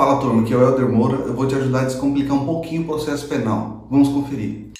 Fala turma, aqui é o Helder Moura. Eu vou te ajudar a descomplicar um pouquinho o processo penal. Vamos conferir.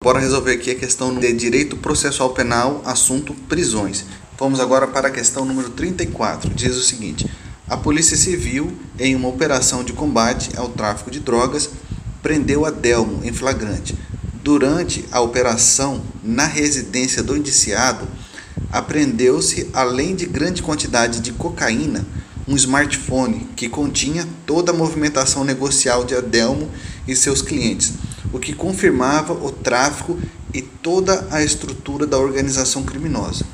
Bora resolver aqui a questão de direito processual penal, assunto prisões. Vamos agora para a questão número 34. Diz o seguinte: A Polícia Civil, em uma operação de combate ao tráfico de drogas, prendeu Adelmo em flagrante. Durante a operação, na residência do indiciado, apreendeu-se, além de grande quantidade de cocaína, um smartphone que continha toda a movimentação negocial de Adelmo e seus clientes o que confirmava o tráfico e toda a estrutura da organização criminosa.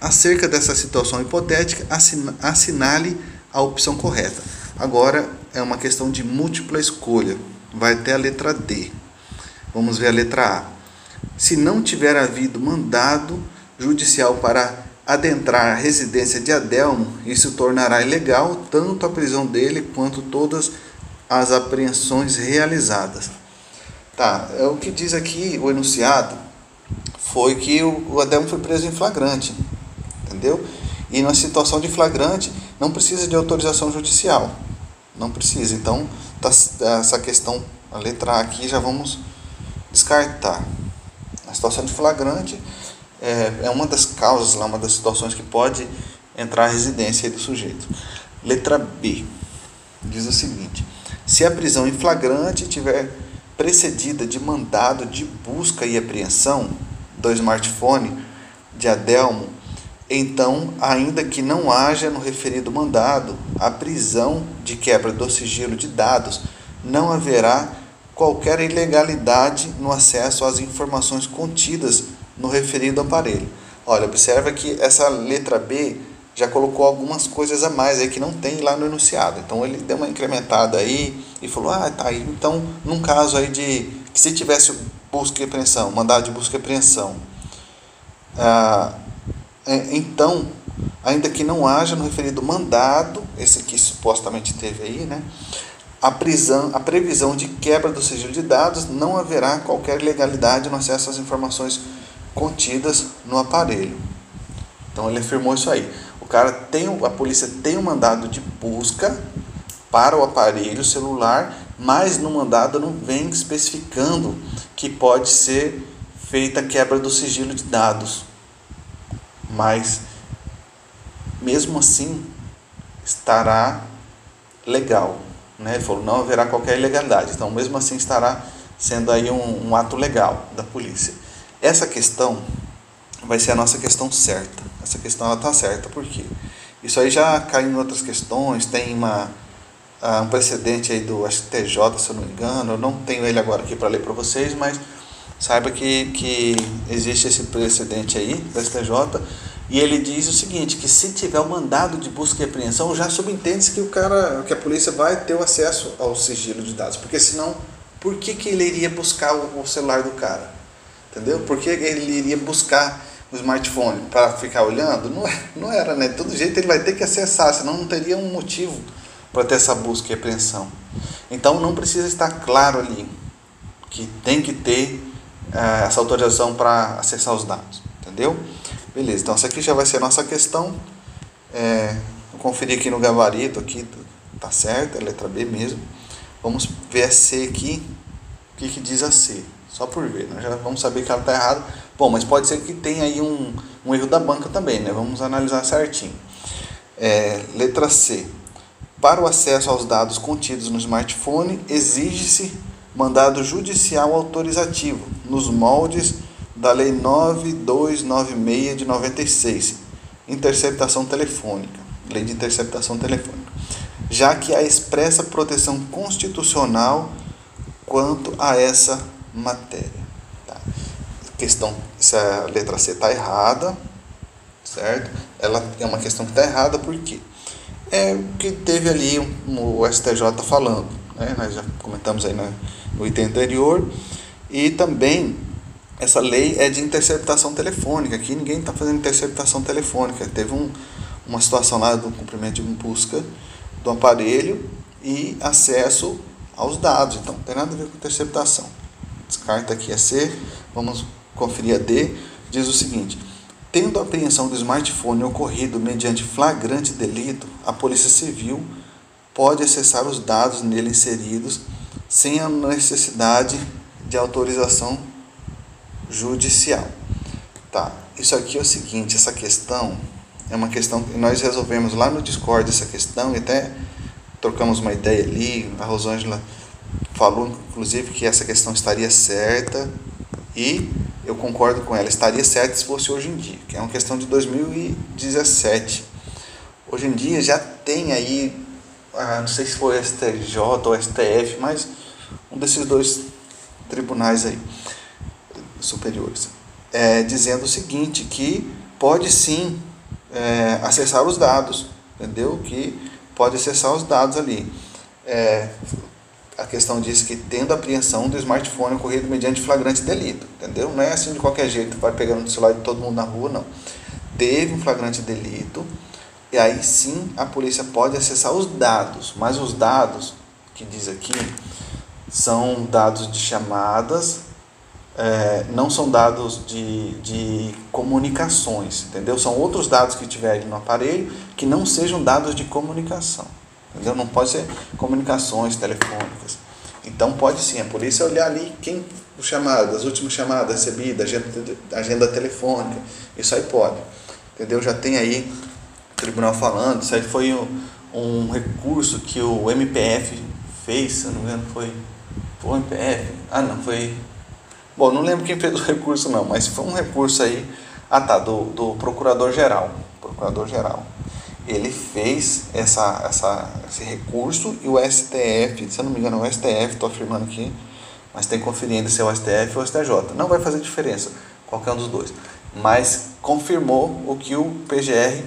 Acerca dessa situação hipotética, assinale a opção correta. Agora é uma questão de múltipla escolha. Vai até a letra D. Vamos ver a letra A. Se não tiver havido mandado judicial para adentrar a residência de Adelmo, isso tornará ilegal tanto a prisão dele quanto todas as apreensões realizadas. Tá, é o que diz aqui o enunciado foi que o Adelmo foi preso em flagrante, entendeu? E na situação de flagrante não precisa de autorização judicial, não precisa. Então, tá, essa questão, a letra A aqui já vamos descartar. A situação de flagrante é, é uma das causas, lá, uma das situações que pode entrar a residência do sujeito. Letra B diz o seguinte: se a prisão em flagrante tiver precedida de mandado de busca e apreensão do smartphone de Adelmo, então, ainda que não haja no referido mandado a prisão de quebra do sigilo de dados, não haverá qualquer ilegalidade no acesso às informações contidas no referido aparelho. Olha, observa que essa letra B já colocou algumas coisas a mais aí que não tem lá no enunciado. Então ele deu uma incrementada aí e falou: "Ah, tá aí. Então, num caso aí de que se tivesse busca e apreensão, mandado de busca e apreensão, ah, é, então, ainda que não haja no referido mandado, esse aqui supostamente teve aí, né? A, prisão, a previsão de quebra do sigilo de dados não haverá qualquer legalidade no acesso às informações contidas no aparelho. Então ele afirmou isso aí cara tem, a polícia tem um mandado de busca para o aparelho celular, mas no mandado não vem especificando que pode ser feita a quebra do sigilo de dados. Mas mesmo assim estará legal, né? Ele falou não haverá qualquer ilegalidade. Então mesmo assim estará sendo aí um, um ato legal da polícia. Essa questão vai ser a nossa questão certa. Essa questão ela está certa, por quê? Isso aí já cai em outras questões, tem uma, uh, um precedente aí do STJ, se eu não me engano, eu não tenho ele agora aqui para ler para vocês, mas saiba que, que existe esse precedente aí do STJ, e ele diz o seguinte, que se tiver um mandado de busca e apreensão, já subentende-se que o cara, que a polícia vai ter o acesso ao sigilo de dados, porque senão, por que, que ele iria buscar o, o celular do cara? Entendeu? Por que ele iria buscar o smartphone para ficar olhando? Não, é, não era, né? De todo jeito ele vai ter que acessar, senão não teria um motivo para ter essa busca e apreensão. Então não precisa estar claro ali que tem que ter uh, essa autorização para acessar os dados, entendeu? Beleza, então essa aqui já vai ser a nossa questão. É, vou conferir aqui no gabarito, aqui tá certo, é letra B mesmo. Vamos ver a C aqui, o que, que diz a C, só por ver, nós já vamos saber que ela está errada, Bom, mas pode ser que tenha aí um, um erro da banca também, né? Vamos analisar certinho. É, letra C. Para o acesso aos dados contidos no smartphone, exige-se mandado judicial autorizativo, nos moldes da Lei 9296 de 96, interceptação telefônica, Lei de Interceptação Telefônica, já que há expressa proteção constitucional quanto a essa matéria. Tá? Questão, se a letra C está errada, certo? Ela é uma questão que está errada porque é o que teve ali um, um, o STJ falando, né? Nós já comentamos aí na né? 80 anterior. E também essa lei é de interceptação telefônica. Aqui ninguém está fazendo interceptação telefônica. Teve um, uma situação lá do cumprimento de busca do aparelho e acesso aos dados. Então, não tem nada a ver com interceptação. Descarta aqui a C, vamos conferir a D. Diz o seguinte: tendo a apreensão do smartphone ocorrido mediante flagrante delito, a Polícia Civil pode acessar os dados nele inseridos sem a necessidade de autorização judicial. Tá, isso aqui é o seguinte, essa questão é uma questão que nós resolvemos lá no Discord essa questão e até trocamos uma ideia ali, a Rosângela falou inclusive que essa questão estaria certa e eu concordo com ela, estaria certa se fosse hoje em dia, que é uma questão de 2017. Hoje em dia já tem aí, ah, não sei se foi STJ ou STF, mas um desses dois tribunais aí superiores, é, dizendo o seguinte, que pode sim é, acessar os dados, entendeu? Que pode acessar os dados ali. É, a questão diz que tendo apreensão do smartphone ocorrido mediante flagrante delito, entendeu? Não é assim de qualquer jeito, vai pegando o celular de todo mundo na rua, não. Teve um flagrante delito, e aí sim a polícia pode acessar os dados, mas os dados que diz aqui são dados de chamadas, é, não são dados de, de comunicações, entendeu? São outros dados que tiverem no aparelho que não sejam dados de comunicação. Entendeu? Não pode ser comunicações telefônicas. Então pode sim, a polícia olhar ali quem o chamado, as últimas chamadas recebidas, agenda, agenda telefônica, isso aí pode. Entendeu? Já tem aí o tribunal falando, isso aí foi um, um recurso que o MPF fez, se não me engano, foi, foi o MPF. Ah não, foi. Bom, não lembro quem fez o recurso não, mas foi um recurso aí. Ah tá, do, do procurador geral. Procurador geral ele fez essa, essa, esse recurso e o STF, se eu não me engano, é o STF, estou afirmando aqui, mas tem ainda se é o STF ou o STJ. Não vai fazer diferença, qualquer um dos dois. Mas confirmou o que o PGR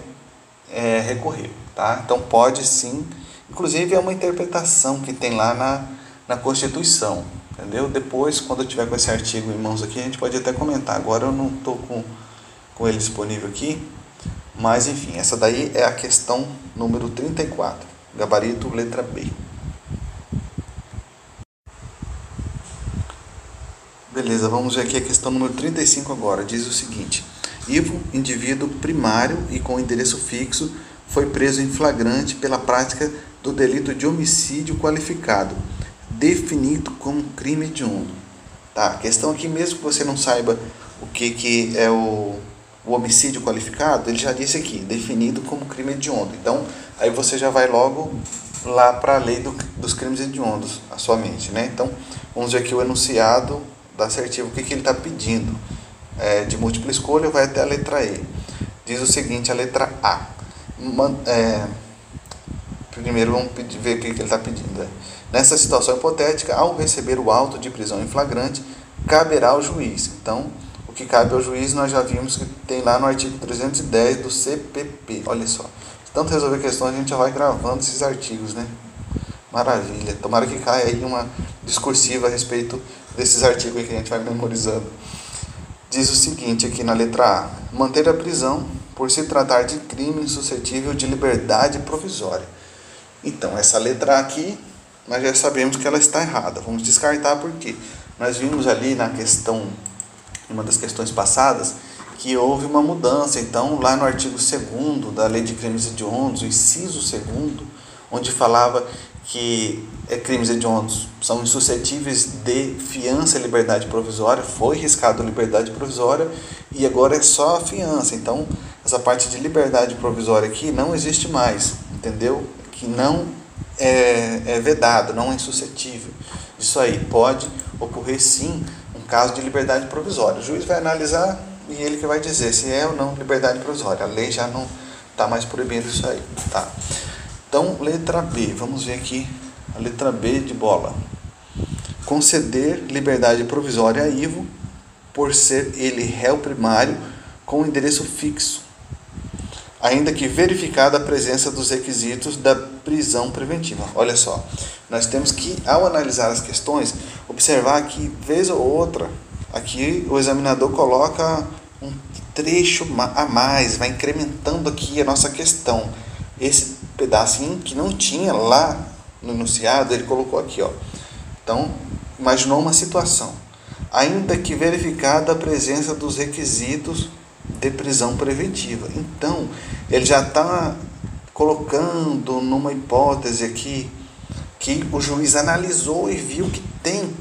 é, recorreu. Tá? Então pode sim, inclusive é uma interpretação que tem lá na, na Constituição. Entendeu? Depois, quando eu tiver com esse artigo em mãos aqui, a gente pode até comentar. Agora eu não estou com, com ele disponível aqui, mas enfim, essa daí é a questão número 34, gabarito letra B. Beleza, vamos ver aqui a questão número 35 agora. Diz o seguinte: Ivo, indivíduo primário e com endereço fixo, foi preso em flagrante pela prática do delito de homicídio qualificado, definido como crime hediondo. Tá, a questão aqui, mesmo que você não saiba o que, que é o o homicídio qualificado, ele já disse aqui, definido como crime hediondo. Então, aí você já vai logo lá para a lei do, dos crimes hediondos, a sua mente, né? Então, vamos ver aqui o enunciado da assertiva, o que, que ele está pedindo. É, de múltipla escolha, vai até a letra E. Diz o seguinte, a letra A. Man, é, primeiro vamos pedir, ver o que, que ele está pedindo. É. Nessa situação hipotética, ao receber o auto de prisão em flagrante, caberá ao juiz. Então, o que cabe ao juiz nós já vimos que tem lá no artigo 310 do CPP. Olha só. Tanto resolver questões, a gente já vai gravando esses artigos, né? Maravilha. Tomara que caia aí uma discursiva a respeito desses artigos que a gente vai memorizando. Diz o seguinte aqui na letra A: manter a prisão por se tratar de crime suscetível de liberdade provisória. Então, essa letra A aqui, nós já sabemos que ela está errada. Vamos descartar porque nós vimos ali na questão uma das questões passadas, que houve uma mudança. Então, lá no artigo 2 da Lei de Crimes Hediondos, o inciso 2, onde falava que é, crimes hediondos são insuscetíveis de fiança e liberdade provisória, foi riscado liberdade provisória e agora é só a fiança. Então, essa parte de liberdade provisória aqui não existe mais, entendeu? Que não é, é vedado, não é insuscetível. Isso aí pode ocorrer sim caso de liberdade provisória. O juiz vai analisar e ele que vai dizer se é ou não liberdade provisória. A lei já não está mais proibindo isso aí. Tá? Então, letra B. Vamos ver aqui a letra B de bola. Conceder liberdade provisória a Ivo por ser ele réu primário com endereço fixo, ainda que verificada a presença dos requisitos da prisão preventiva. Olha só, nós temos que, ao analisar as questões, observar que, vez ou outra, aqui o examinador coloca um trecho a mais, vai incrementando aqui a nossa questão. Esse pedacinho que não tinha lá no enunciado, ele colocou aqui. Ó. Então, imaginou uma situação. ainda que verificada a presença dos requisitos de prisão preventiva. Então, ele já está colocando numa hipótese aqui que o juiz analisou e viu que tem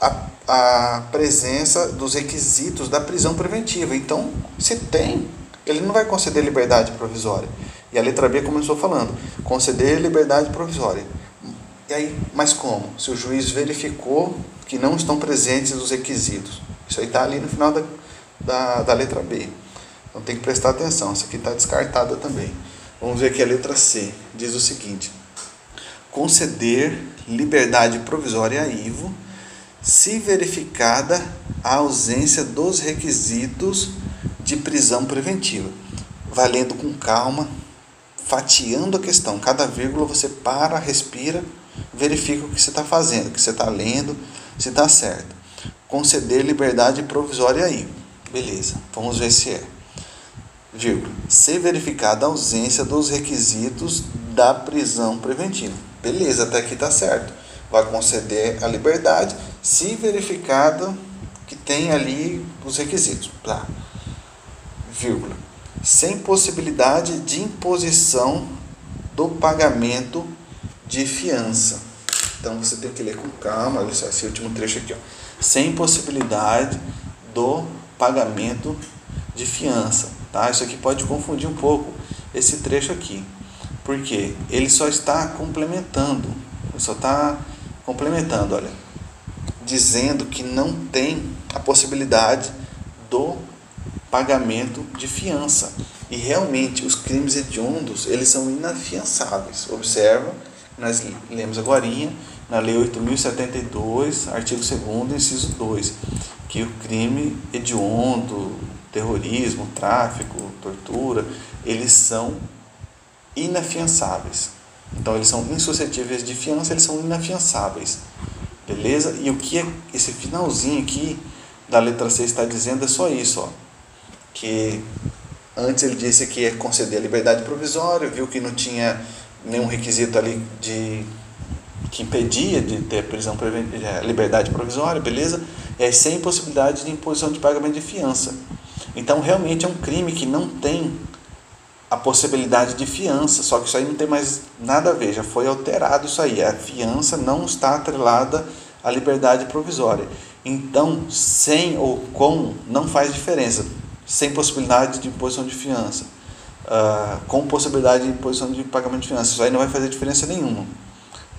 a, a presença dos requisitos da prisão preventiva. Então, se tem, ele não vai conceder liberdade provisória. E a letra B começou falando, conceder liberdade provisória. E aí, mas como? Se o juiz verificou que não estão presentes os requisitos. Isso aí está ali no final da, da, da letra B. Então tem que prestar atenção. Essa aqui está descartada também. Vamos ver aqui a letra C. Diz o seguinte: conceder liberdade provisória a Ivo se verificada a ausência dos requisitos de prisão preventiva. Valendo com calma, fatiando a questão. Cada vírgula você para, respira, verifica o que você está fazendo, o que você está lendo, se está certo. Conceder liberdade provisória aí. Beleza, vamos ver se é. Vírgula. Se verificada a ausência dos requisitos da prisão preventiva. Beleza, até aqui está certo. Vai conceder a liberdade se verificada que tem ali os requisitos. Tá. Vírgula. Sem possibilidade de imposição do pagamento de fiança. Então você tem que ler com calma, esse último trecho aqui, ó. Sem possibilidade do pagamento de fiança, tá? Isso aqui pode confundir um pouco esse trecho aqui. Porque ele só está complementando, ele só está complementando, olha, dizendo que não tem a possibilidade do pagamento de fiança. E realmente os crimes hediondos, eles são inafiançáveis. Observa nós lemos agora na Lei 8.072, artigo 2 inciso 2, que o crime hediondo, terrorismo, tráfico, tortura, eles são inafiançáveis. Então eles são insuscetíveis de fiança, eles são inafiançáveis. Beleza? E o que é esse finalzinho aqui da letra C está dizendo é só isso, ó. Que antes ele disse que ia conceder a liberdade provisória, viu que não tinha nenhum requisito ali de que impedia de ter prisão é, liberdade provisória, beleza? É sem possibilidade de imposição de pagamento de fiança. Então, realmente é um crime que não tem a possibilidade de fiança, só que isso aí não tem mais nada a ver, já foi alterado isso aí. A fiança não está atrelada à liberdade provisória. Então, sem ou com não faz diferença. Sem possibilidade de imposição de fiança uh, com possibilidade de imposição de pagamento de finanças. Isso aí não vai fazer diferença nenhuma,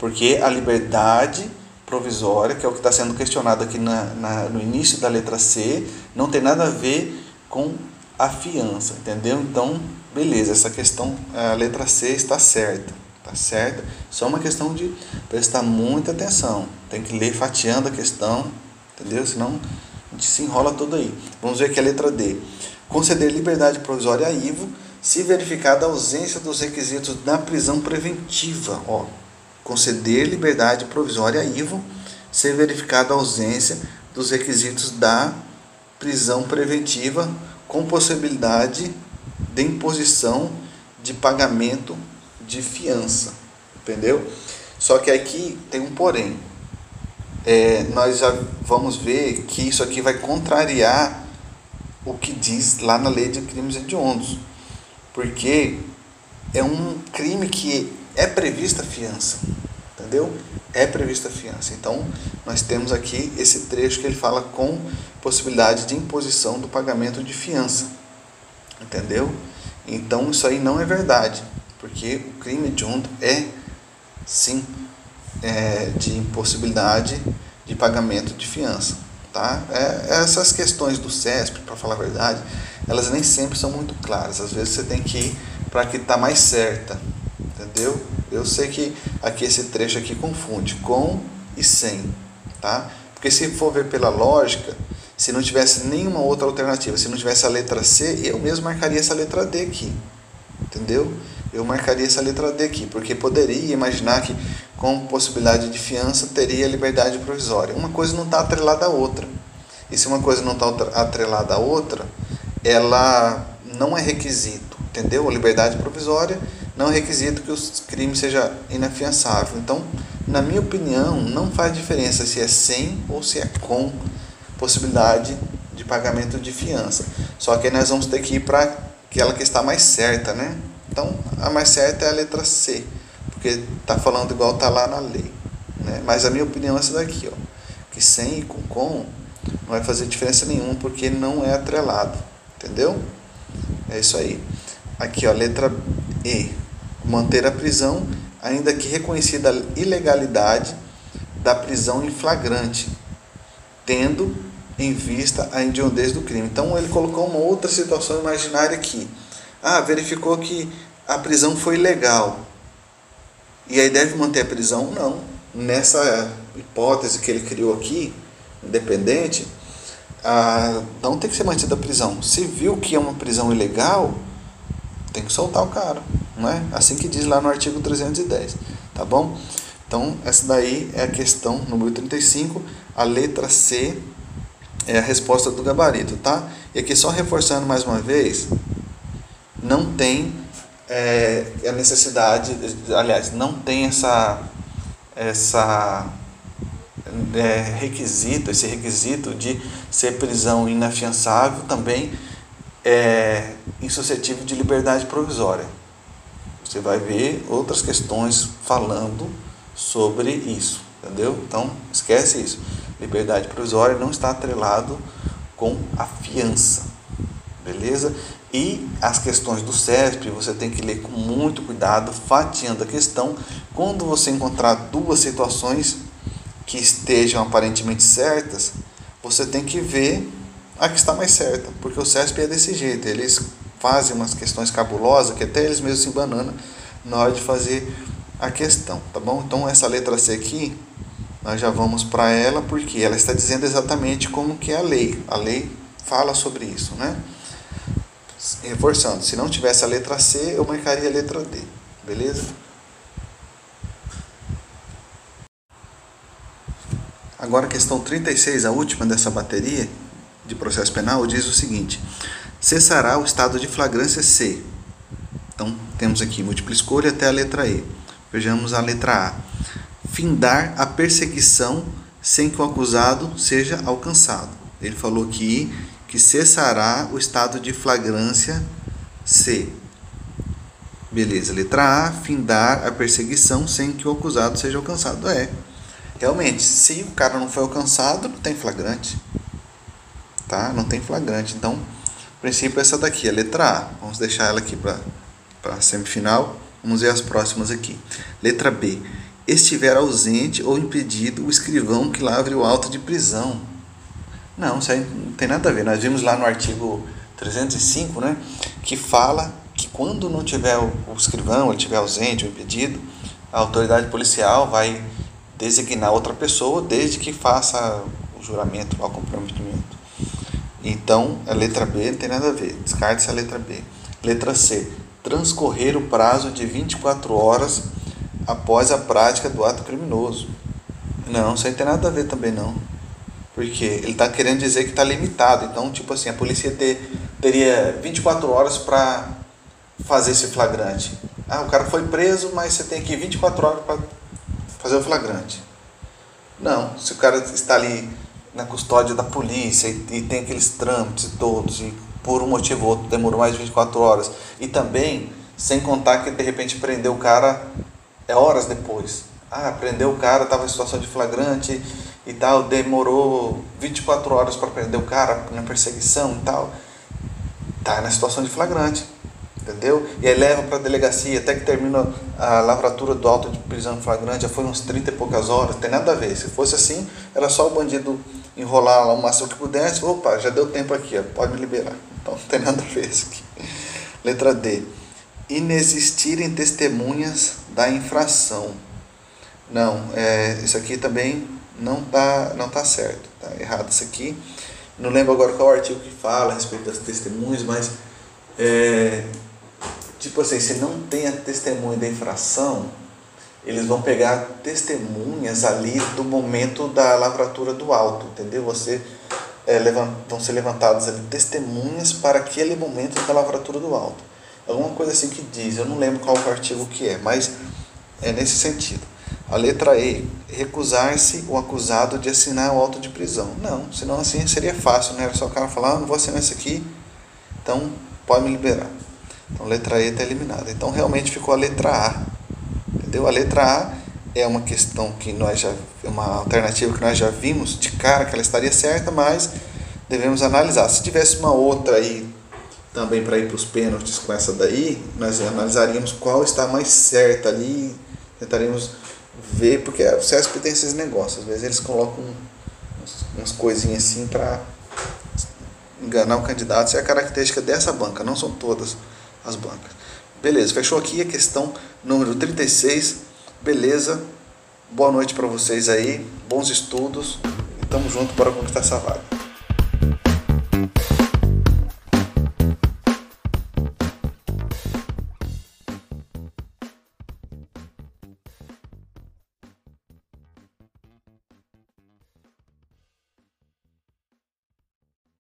porque a liberdade provisória, que é o que está sendo questionado aqui na, na, no início da letra C, não tem nada a ver com a fiança, entendeu? Então, beleza, essa questão, a letra C está certa, tá certa? Só uma questão de prestar muita atenção, tem que ler fatiando a questão, entendeu? Senão a gente se enrola todo aí. Vamos ver aqui a letra D. Conceder liberdade provisória a Ivo se verificada a ausência dos requisitos da prisão preventiva, ó, conceder liberdade provisória a Ivo, se verificada a ausência dos requisitos da prisão preventiva com possibilidade de imposição de pagamento de fiança, entendeu? Só que aqui tem um porém. É, nós já vamos ver que isso aqui vai contrariar o que diz lá na lei de crimes hediondos porque é um crime que é prevista fiança, entendeu? É prevista fiança. Então, nós temos aqui esse trecho que ele fala com possibilidade de imposição do pagamento de fiança, entendeu? Então, isso aí não é verdade, porque o crime hediondo é, sim, é, de impossibilidade de pagamento de fiança. Tá? É, essas questões do CESP, para falar a verdade, elas nem sempre são muito claras. Às vezes você tem que ir para que está mais certa, entendeu? Eu sei que aqui esse trecho aqui confunde com e sem, tá? Porque se for ver pela lógica, se não tivesse nenhuma outra alternativa, se não tivesse a letra C, eu mesmo marcaria essa letra D aqui, entendeu? Eu marcaria essa letra D aqui, porque poderia imaginar que com possibilidade de fiança teria liberdade provisória. Uma coisa não está atrelada à outra. E se uma coisa não está atrelada à outra, ela não é requisito, entendeu? A liberdade provisória não é requisito que o crime seja inafiançável. Então, na minha opinião, não faz diferença se é sem ou se é com, possibilidade de pagamento de fiança. Só que nós vamos ter que ir para aquela que está mais certa, né? Então, a mais certa é a letra C, porque está falando igual está lá na lei. Né? Mas a minha opinião é essa daqui, ó, que sem e com com não vai fazer diferença nenhuma, porque não é atrelado, entendeu? É isso aí. Aqui, ó, letra E, manter a prisão, ainda que reconhecida a ilegalidade da prisão em flagrante, tendo em vista a indiondez do crime. Então ele colocou uma outra situação imaginária aqui. Ah, verificou que a prisão foi legal. E aí deve manter a prisão? Não. Nessa hipótese que ele criou aqui, independente, ah, não tem que ser mantida a prisão. Se viu que é uma prisão ilegal, tem que soltar o cara. Não é? Assim que diz lá no artigo 310. Tá bom? Então, essa daí é a questão número 35. A letra C é a resposta do gabarito, tá? E aqui só reforçando mais uma vez, não tem é, a necessidade, aliás, não tem essa, essa é, requisito, esse requisito de ser prisão inafiançável também é insuscetível de liberdade provisória. Você vai ver outras questões falando sobre isso, entendeu? Então, esquece isso. Liberdade provisória não está atrelado com a fiança, beleza? E as questões do CESP você tem que ler com muito cuidado, fatiando a questão. Quando você encontrar duas situações que estejam aparentemente certas, você tem que ver a que está mais certa, porque o CESP é desse jeito, eles fazem umas questões cabulosas que até eles mesmos se banana na hora de fazer a questão, tá bom? Então essa letra C aqui, nós já vamos para ela porque ela está dizendo exatamente como que é a lei. A lei fala sobre isso, né? Reforçando, se não tivesse a letra C, eu marcaria a letra D, beleza? Agora a questão 36, a última dessa bateria de processo penal, diz o seguinte: cessará o estado de flagrância C. Então, temos aqui múltipla escolha até a letra E. Vejamos a letra A findar a perseguição sem que o acusado seja alcançado. Ele falou aqui que cessará o estado de flagrância C. Beleza, letra A, findar a perseguição sem que o acusado seja alcançado. É, realmente, se o cara não foi alcançado, não tem flagrante. Tá? Não tem flagrante. Então, princípio é essa daqui, a letra A. Vamos deixar ela aqui para a semifinal. Vamos ver as próximas aqui. Letra B estiver ausente ou impedido o escrivão que lavre o auto de prisão. Não, isso aí não tem nada a ver. Nós vimos lá no artigo 305, né, que fala que quando não tiver o escrivão, ele estiver ausente ou impedido, a autoridade policial vai designar outra pessoa desde que faça o juramento, o comprometimento. Então, a letra B não tem nada a ver. Descarte essa letra B. Letra C. Transcorrer o prazo de 24 horas após a prática do ato criminoso. Não, isso aí tem nada a ver também não. Porque ele está querendo dizer que está limitado. Então, tipo assim, a polícia ter, teria 24 horas para fazer esse flagrante. Ah, o cara foi preso, mas você tem aqui 24 horas para fazer o flagrante. Não, se o cara está ali na custódia da polícia e, e tem aqueles trâmites todos e por um motivo ou outro demorou mais de 24 horas e também sem contar que de repente prendeu o cara é horas depois. Ah, prendeu o cara, estava em situação de flagrante e tal, demorou 24 horas para prender o cara na perseguição e tal. Tá na situação de flagrante, entendeu? E aí leva para a delegacia, até que termina a lavratura do auto de prisão flagrante, já foi uns 30 e poucas horas, tem nada a ver. Se fosse assim, era só o bandido enrolar lá o máximo que pudesse, opa, já deu tempo aqui, ó, pode me liberar. Então não tem nada a ver isso aqui. Letra D inexistirem testemunhas da infração. Não, é, isso aqui também não tá, não tá certo, tá errado isso aqui. Não lembro agora qual artigo que fala a respeito das testemunhas, mas é, tipo assim, se não tem a testemunha da infração, eles vão pegar testemunhas ali do momento da lavratura do alto, entendeu? Você é, levant, vão ser levantadas ali testemunhas para aquele momento da lavratura do alto alguma coisa assim que diz, eu não lembro qual o artigo que é, mas é nesse sentido. A letra E, recusar-se o acusado de assinar o auto de prisão. Não, senão assim seria fácil, né? Era só o cara falar, ah, não vou assinar isso aqui, então pode me liberar. Então letra E está eliminada. Então realmente ficou a letra A. Entendeu? A letra A é uma questão que nós já uma alternativa que nós já vimos de cara que ela estaria certa, mas devemos analisar. Se tivesse uma outra aí também para ir para os pênaltis com essa daí, nós analisaríamos qual está mais certa ali, tentaríamos ver, porque o CESP tem esses negócios, às vezes eles colocam umas coisinhas assim para enganar o candidato, isso é a característica dessa banca, não são todas as bancas. Beleza, fechou aqui a questão número 36. Beleza, boa noite para vocês aí, bons estudos e tamo junto para conquistar essa vaga.